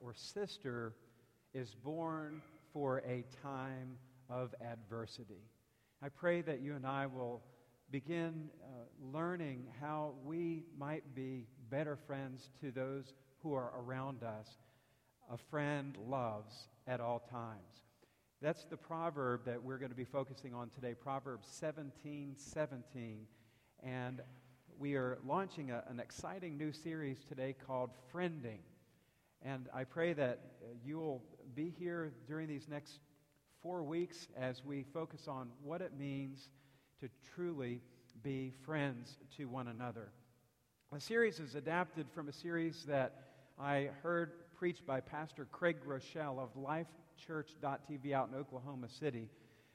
or sister is born for a time of adversity. I pray that you and I will begin uh, learning how we might be better friends to those who are around us. A friend loves at all times. That's the proverb that we're going to be focusing on today, Proverbs 17 17. And we are launching a, an exciting new series today called Friending. And I pray that uh, you'll be here during these next four weeks as we focus on what it means to truly be friends to one another. The series is adapted from a series that I heard preached by Pastor Craig Groeschel of LifeChurch.tv out in Oklahoma City.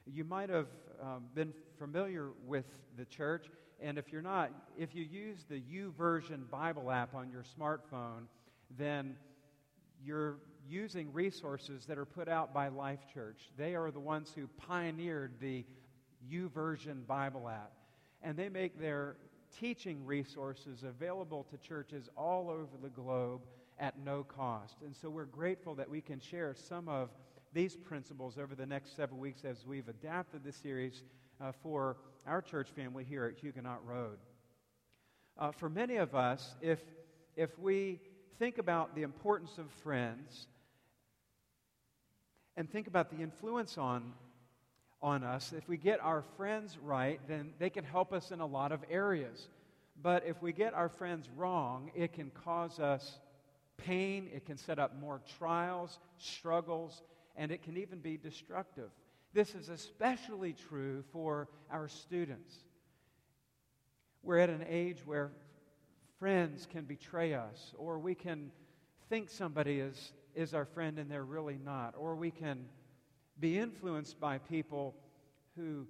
You might have um, been familiar with the church. And if you're not, if you use the YouVersion Bible app on your smartphone, then you're using resources that are put out by Life Church. They are the ones who pioneered the YouVersion Bible app. And they make their teaching resources available to churches all over the globe at no cost. And so we're grateful that we can share some of these principles over the next several weeks as we've adapted the series uh, for our church family here at Huguenot Road. Uh, for many of us, if, if we think about the importance of friends and think about the influence on, on us, if we get our friends right, then they can help us in a lot of areas. But if we get our friends wrong, it can cause us pain, it can set up more trials, struggles, and it can even be destructive. This is especially true for our students. We're at an age where friends can betray us, or we can think somebody is, is our friend and they're really not, or we can be influenced by people who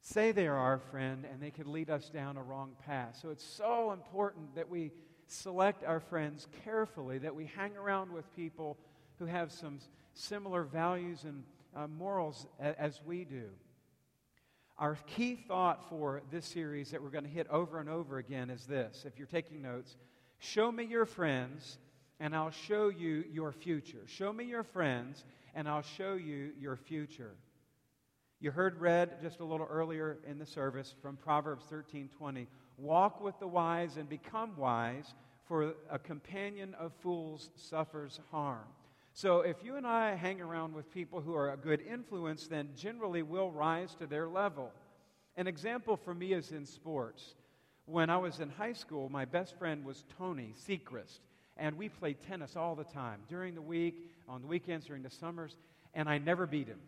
say they are our friend and they can lead us down a wrong path. So it's so important that we select our friends carefully, that we hang around with people who have some similar values and uh, morals a, as we do. Our key thought for this series that we're going to hit over and over again is this. If you're taking notes, show me your friends and I'll show you your future. Show me your friends and I'll show you your future. You heard read just a little earlier in the service from Proverbs 13:20, "Walk with the wise and become wise, for a companion of fools suffers harm." So if you and I hang around with people who are a good influence, then generally we'll rise to their level. An example for me is in sports. When I was in high school, my best friend was Tony Sechrist, and we played tennis all the time during the week, on the weekends, during the summers, and I never beat him.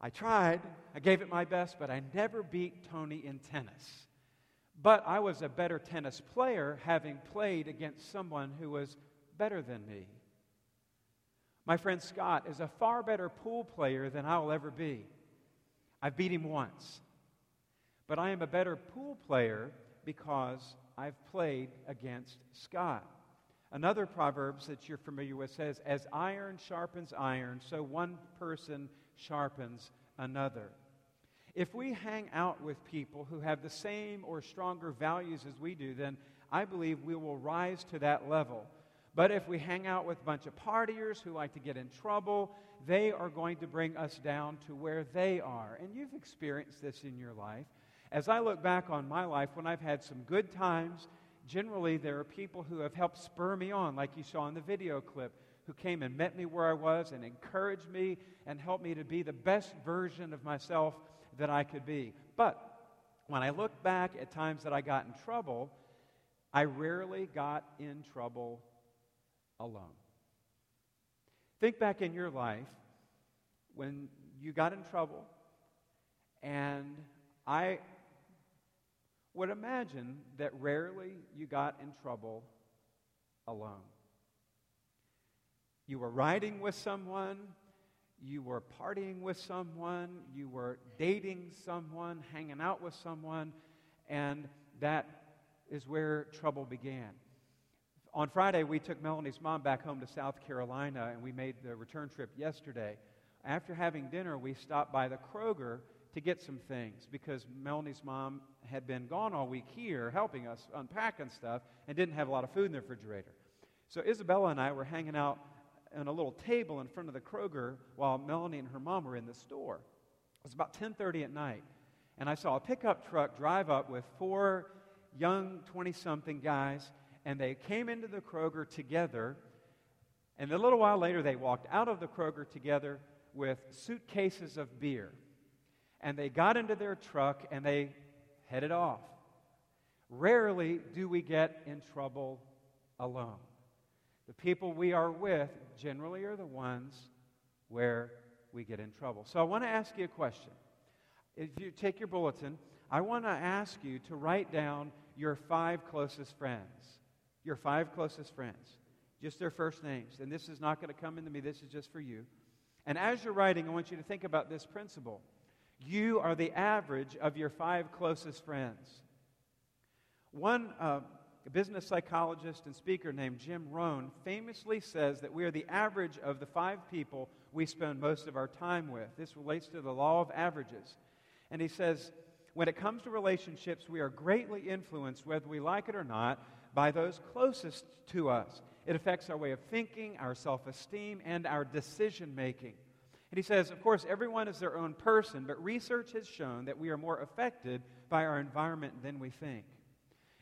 I tried, I gave it my best, but I never beat Tony in tennis. But I was a better tennis player having played against someone who was better than me. My friend Scott is a far better pool player than I will ever be. I've beat him once. But I am a better pool player because I've played against Scott. Another Proverbs that you're familiar with says, As iron sharpens iron, so one person sharpens another. If we hang out with people who have the same or stronger values as we do, then I believe we will rise to that level. But if we hang out with a bunch of partiers who like to get in trouble, they are going to bring us down to where they are. And you've experienced this in your life. As I look back on my life, when I've had some good times, generally there are people who have helped spur me on, like you saw in the video clip, who came and met me where I was and encouraged me and helped me to be the best version of myself that I could be. But when I look back at times that I got in trouble, I rarely got in trouble alone. Think back in your life when you got in trouble, and I would imagine that rarely you got in trouble alone. You were riding with someone, you were partying with someone, you were dating someone, hanging out with someone, and that is where trouble began on Friday, we took Melanie's mom back home to South Carolina, and we made the return trip yesterday. After having dinner, we stopped by the Kroger to get some things because Melanie's mom had been gone all week here helping us unpack and stuff and didn't have a lot of food in the refrigerator. So Isabella and I were hanging out on a little table in front of the Kroger while Melanie and her mom were in the store. It was about 10:30 at night, and I saw a pickup truck drive up with four young 20-something guys, and they came into the Kroger together. And a little while later, they walked out of the Kroger together with suitcases of beer. And they got into their truck and they headed off. Rarely do we get in trouble alone. The people we are with generally are the ones where we get in trouble. So I want to ask you a question. If you take your bulletin, I want to ask you to write down your five closest friends. Your five closest friends. Just their first names. And this is not going to come into me, this is just for you. And as you're writing, I want you to think about this principle. You are the average of your five closest friends. One uh, business psychologist and speaker named Jim Rohn famously says that we are the average of the five people we spend most of our time with. This relates to the law of averages. And he says, when it comes to relationships, we are greatly influenced, whether we like it or not, by those closest to us. It affects our way of thinking, our self esteem, and our decision making. And he says, of course, everyone is their own person, but research has shown that we are more affected by our environment than we think.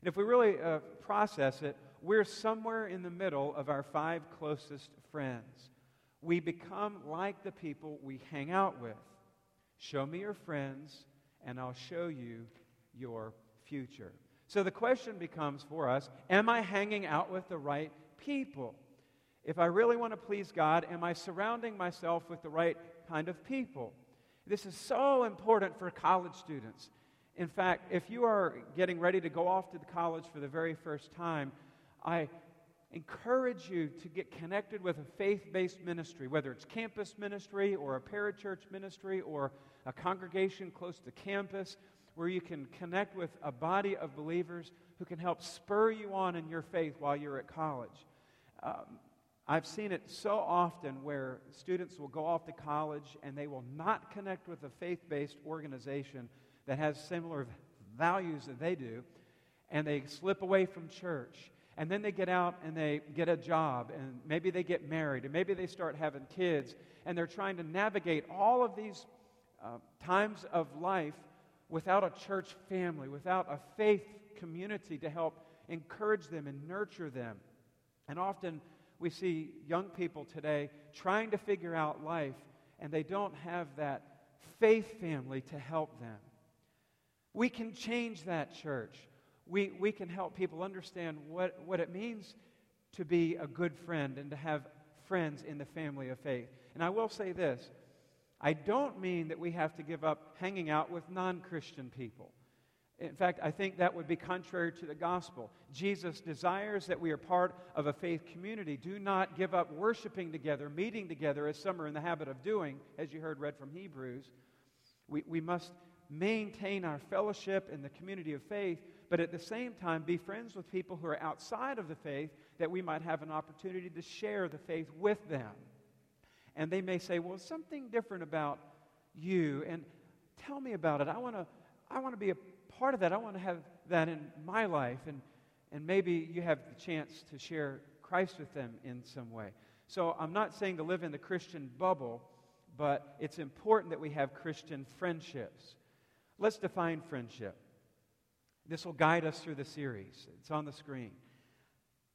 And if we really uh, process it, we're somewhere in the middle of our five closest friends. We become like the people we hang out with. Show me your friends, and I'll show you your future. So the question becomes for us Am I hanging out with the right people? If I really want to please God, am I surrounding myself with the right kind of people? This is so important for college students. In fact, if you are getting ready to go off to the college for the very first time, I encourage you to get connected with a faith based ministry, whether it's campus ministry or a parachurch ministry or a congregation close to campus, where you can connect with a body of believers who can help spur you on in your faith while you're at college. Um, I've seen it so often where students will go off to college and they will not connect with a faith based organization that has similar values that they do, and they slip away from church. And then they get out and they get a job, and maybe they get married, and maybe they start having kids, and they're trying to navigate all of these uh, times of life without a church family, without a faith community to help encourage them and nurture them. And often we see young people today trying to figure out life, and they don't have that faith family to help them. We can change that church. We, we can help people understand what, what it means to be a good friend and to have friends in the family of faith. And I will say this I don't mean that we have to give up hanging out with non Christian people. In fact, I think that would be contrary to the gospel. Jesus desires that we are part of a faith community. Do not give up worshiping together, meeting together, as some are in the habit of doing, as you heard read from Hebrews. We, we must maintain our fellowship in the community of faith, but at the same time be friends with people who are outside of the faith that we might have an opportunity to share the faith with them. And they may say, Well, something different about you, and tell me about it. I want to I want to be a part of that. I want to have that in my life. And, and maybe you have the chance to share Christ with them in some way. So I'm not saying to live in the Christian bubble, but it's important that we have Christian friendships. Let's define friendship. This will guide us through the series. It's on the screen.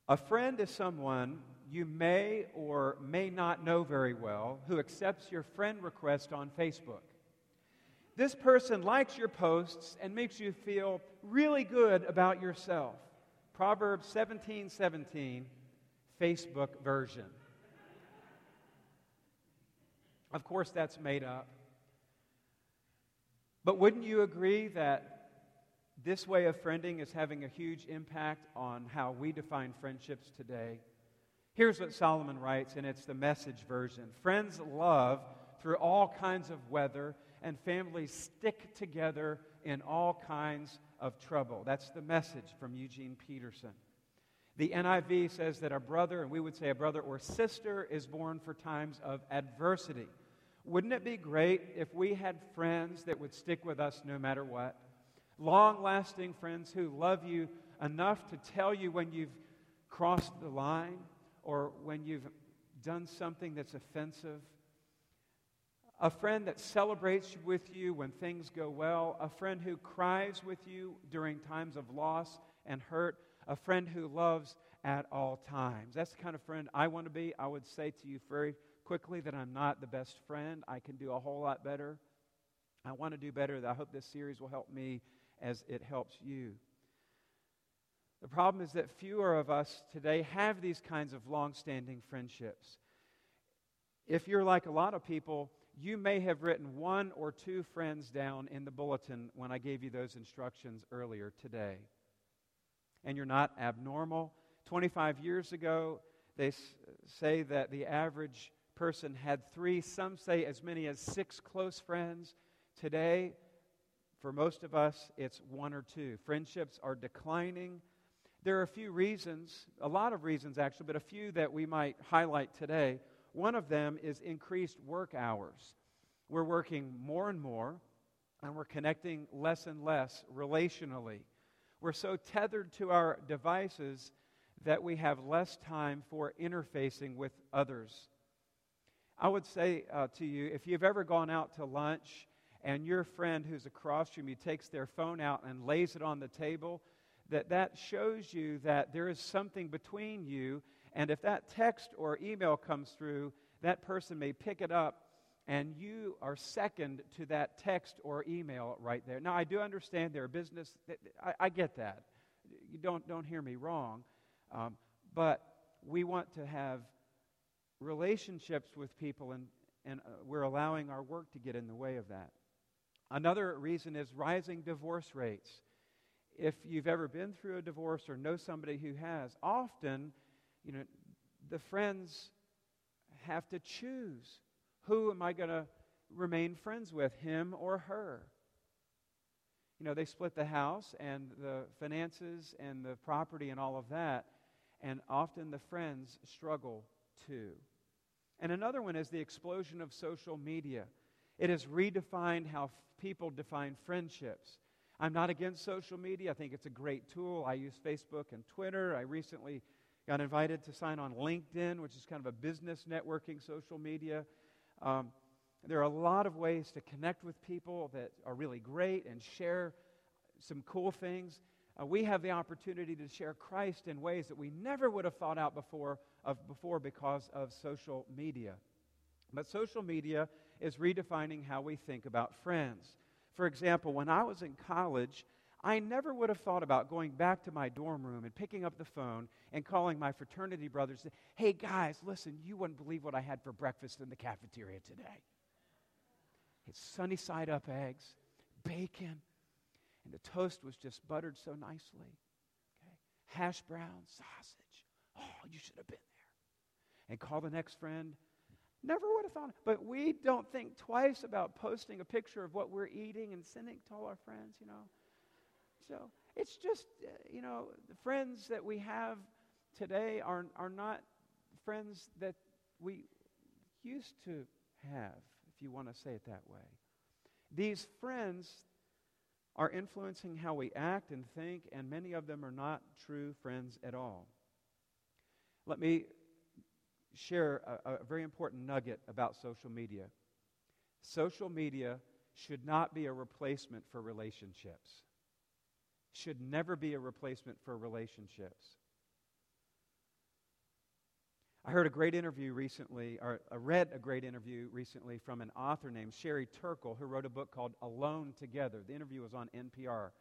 A friend is someone you may or may not know very well who accepts your friend request on Facebook. This person likes your posts and makes you feel really good about yourself. Proverbs 17 17, Facebook version. Of course, that's made up. But wouldn't you agree that this way of friending is having a huge impact on how we define friendships today? Here's what Solomon writes, and it's the message version Friends love through all kinds of weather, and families stick together in all kinds of trouble. That's the message from Eugene Peterson. The NIV says that a brother, and we would say a brother or sister, is born for times of adversity. Wouldn't it be great if we had friends that would stick with us no matter what? Long lasting friends who love you enough to tell you when you've crossed the line, or when you've done something that's offensive. A friend that celebrates with you when things go well. A friend who cries with you during times of loss and hurt. A friend who loves at all times. That's the kind of friend I want to be. I would say to you very quickly that I'm not the best friend. I can do a whole lot better. I want to do better. I hope this series will help me as it helps you. The problem is that fewer of us today have these kinds of long standing friendships. If you're like a lot of people, you may have written one or two friends down in the bulletin when I gave you those instructions earlier today. And you're not abnormal. 25 years ago, they say that the average person had three, some say as many as six close friends. Today, for most of us, it's one or two. Friendships are declining. There are a few reasons, a lot of reasons actually, but a few that we might highlight today. One of them is increased work hours. We're working more and more, and we're connecting less and less relationally. We're so tethered to our devices that we have less time for interfacing with others. I would say uh, to you if you've ever gone out to lunch and your friend who's across from you takes their phone out and lays it on the table, that that shows you that there is something between you. And if that text or email comes through, that person may pick it up and you are second to that text or email right there. Now, I do understand their business. I, I get that. You don't, don't hear me wrong. Um, but we want to have relationships with people, and, and uh, we're allowing our work to get in the way of that. Another reason is rising divorce rates. If you've ever been through a divorce or know somebody who has, often, you know, the friends have to choose who am I going to remain friends with, him or her? You know, they split the house and the finances and the property and all of that, and often the friends struggle too. And another one is the explosion of social media. It has redefined how f- people define friendships. I'm not against social media. I think it's a great tool. I use Facebook and Twitter. I recently got invited to sign on LinkedIn, which is kind of a business networking social media. Um, there are a lot of ways to connect with people that are really great and share some cool things. Uh, we have the opportunity to share Christ in ways that we never would have thought out before, of before because of social media. But social media is redefining how we think about friends. For example, when I was in college, I never would have thought about going back to my dorm room and picking up the phone and calling my fraternity brothers. Hey, guys, listen, you wouldn't believe what I had for breakfast in the cafeteria today. It's sunny side up eggs, bacon, and the toast was just buttered so nicely. Okay? Hash brown, sausage. Oh, you should have been there. And call the next friend. Never would have thought. But we don't think twice about posting a picture of what we're eating and sending to all our friends, you know. So it's just, uh, you know, the friends that we have today are, are not friends that we used to have, if you want to say it that way. These friends are influencing how we act and think, and many of them are not true friends at all. Let me share a, a very important nugget about social media. Social media should not be a replacement for relationships should never be a replacement for relationships. I heard a great interview recently, or I read a great interview recently from an author named Sherry Turkle who wrote a book called Alone Together. The interview was on NPR.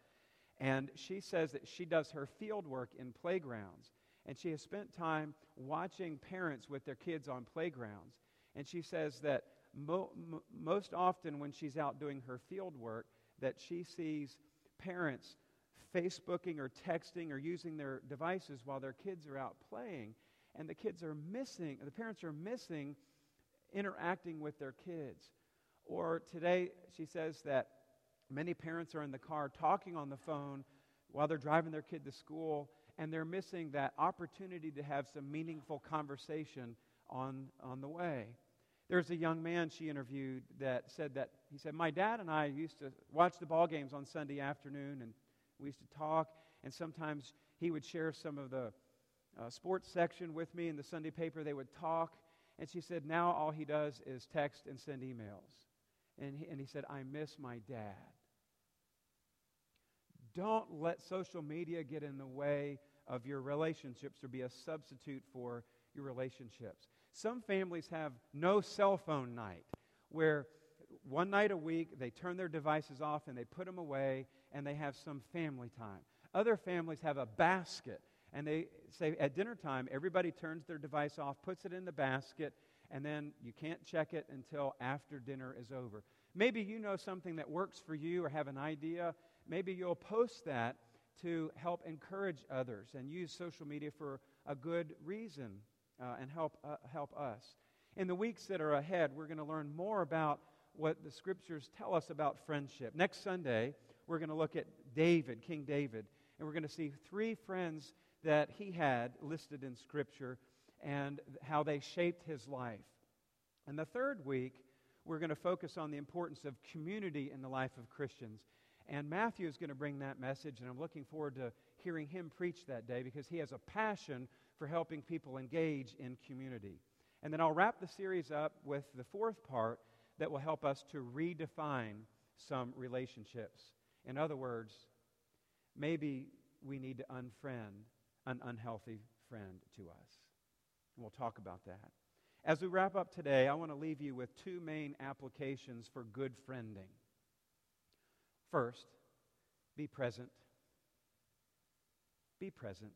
And she says that she does her field work in playgrounds. And she has spent time watching parents with their kids on playgrounds. And she says that mo- m- most often when she's out doing her field work, that she sees parents Facebooking or texting or using their devices while their kids are out playing. And the kids are missing, the parents are missing interacting with their kids. Or today, she says that many parents are in the car talking on the phone while they're driving their kid to school, and they're missing that opportunity to have some meaningful conversation on, on the way. There's a young man she interviewed that said that he said, My dad and I used to watch the ball games on Sunday afternoon and we used to talk, and sometimes he would share some of the uh, sports section with me in the Sunday paper. They would talk. And she said, now all he does is text and send emails. And he, and he said, I miss my dad. Don't let social media get in the way of your relationships or be a substitute for your relationships. Some families have no cell phone night where one night a week they turn their devices off and they put them away and they have some family time. Other families have a basket and they say at dinner time everybody turns their device off, puts it in the basket, and then you can't check it until after dinner is over. Maybe you know something that works for you or have an idea. Maybe you'll post that to help encourage others and use social media for a good reason uh, and help, uh, help us. In the weeks that are ahead, we're going to learn more about what the scriptures tell us about friendship. Next Sunday, we're going to look at David, King David, and we're going to see three friends that he had listed in scripture and how they shaped his life. And the third week, we're going to focus on the importance of community in the life of Christians. And Matthew is going to bring that message, and I'm looking forward to hearing him preach that day because he has a passion for helping people engage in community. And then I'll wrap the series up with the fourth part that will help us to redefine some relationships. In other words, maybe we need to unfriend an unhealthy friend to us. And we'll talk about that. As we wrap up today, I want to leave you with two main applications for good friending. First, be present. Be present.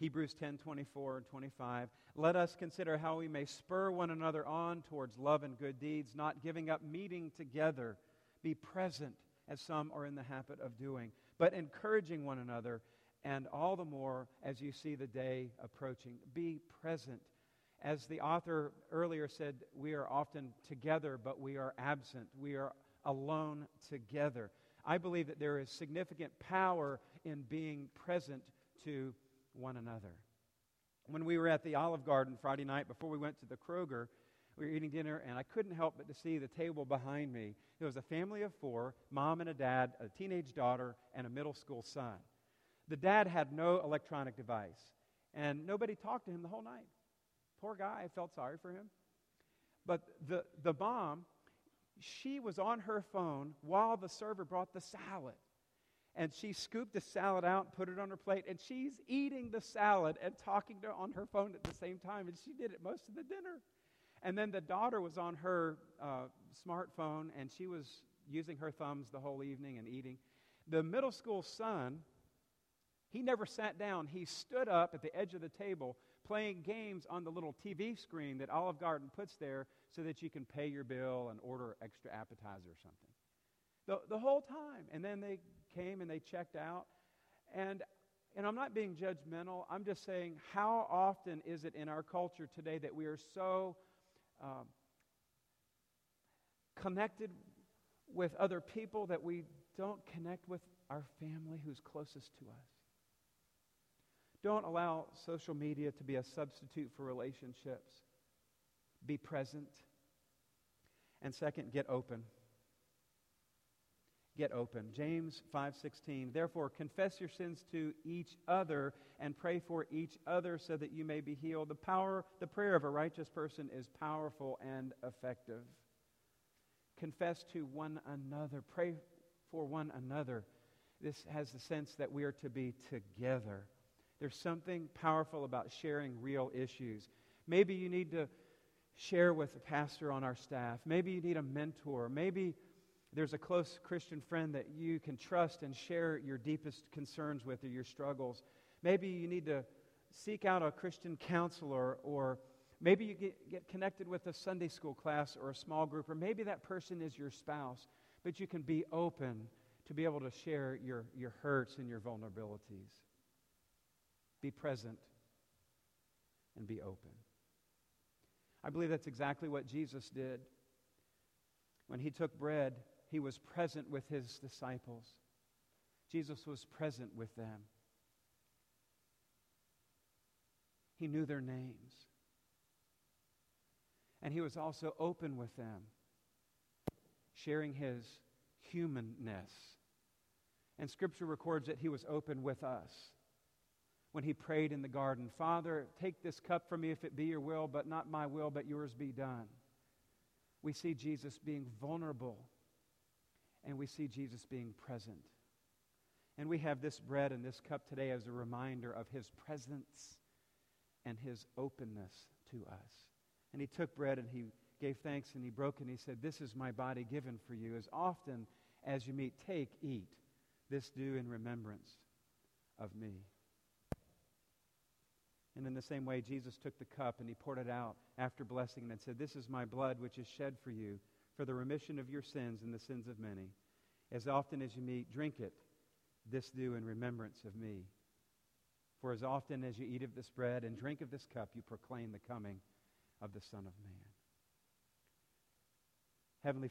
Hebrews 10 24 and 25. Let us consider how we may spur one another on towards love and good deeds, not giving up meeting together. Be present, as some are in the habit of doing, but encouraging one another, and all the more as you see the day approaching. Be present. As the author earlier said, we are often together, but we are absent. We are alone together. I believe that there is significant power in being present to one another. When we were at the Olive Garden Friday night before we went to the Kroger, we were eating dinner, and I couldn't help but to see the table behind me. It was a family of four mom and a dad, a teenage daughter, and a middle school son. The dad had no electronic device, and nobody talked to him the whole night. Poor guy, I felt sorry for him. But the, the mom, she was on her phone while the server brought the salad. And she scooped the salad out put it on her plate and she's eating the salad and talking to on her phone at the same time and she did it most of the dinner. And then the daughter was on her uh, smartphone and she was using her thumbs the whole evening and eating. The middle school son he never sat down. He stood up at the edge of the table playing games on the little tv screen that olive garden puts there so that you can pay your bill and order extra appetizer or something the, the whole time and then they came and they checked out. And, and I'm not being judgmental. I'm just saying, how often is it in our culture today that we are so um, connected with other people that we don't connect with our family who's closest to us? Don't allow social media to be a substitute for relationships. Be present. And second, get open get open. James 5:16 Therefore confess your sins to each other and pray for each other so that you may be healed. The power the prayer of a righteous person is powerful and effective. Confess to one another. Pray for one another. This has the sense that we are to be together. There's something powerful about sharing real issues. Maybe you need to share with a pastor on our staff. Maybe you need a mentor. Maybe there's a close Christian friend that you can trust and share your deepest concerns with or your struggles. Maybe you need to seek out a Christian counselor, or maybe you get, get connected with a Sunday school class or a small group, or maybe that person is your spouse, but you can be open to be able to share your, your hurts and your vulnerabilities. Be present and be open. I believe that's exactly what Jesus did. When he took bread, he was present with his disciples. Jesus was present with them. He knew their names. And he was also open with them, sharing his humanness. And Scripture records that he was open with us. When he prayed in the garden Father, take this cup from me if it be your will, but not my will, but yours be done. We see Jesus being vulnerable, and we see Jesus being present. And we have this bread and this cup today as a reminder of his presence and his openness to us. And he took bread and he gave thanks and he broke and he said, This is my body given for you. As often as you meet, take, eat. This do in remembrance of me. And in the same way, Jesus took the cup and he poured it out after blessing and said, This is my blood which is shed for you for the remission of your sins and the sins of many. As often as you meet, drink it. This do in remembrance of me. For as often as you eat of this bread and drink of this cup, you proclaim the coming of the Son of Man. Heavenly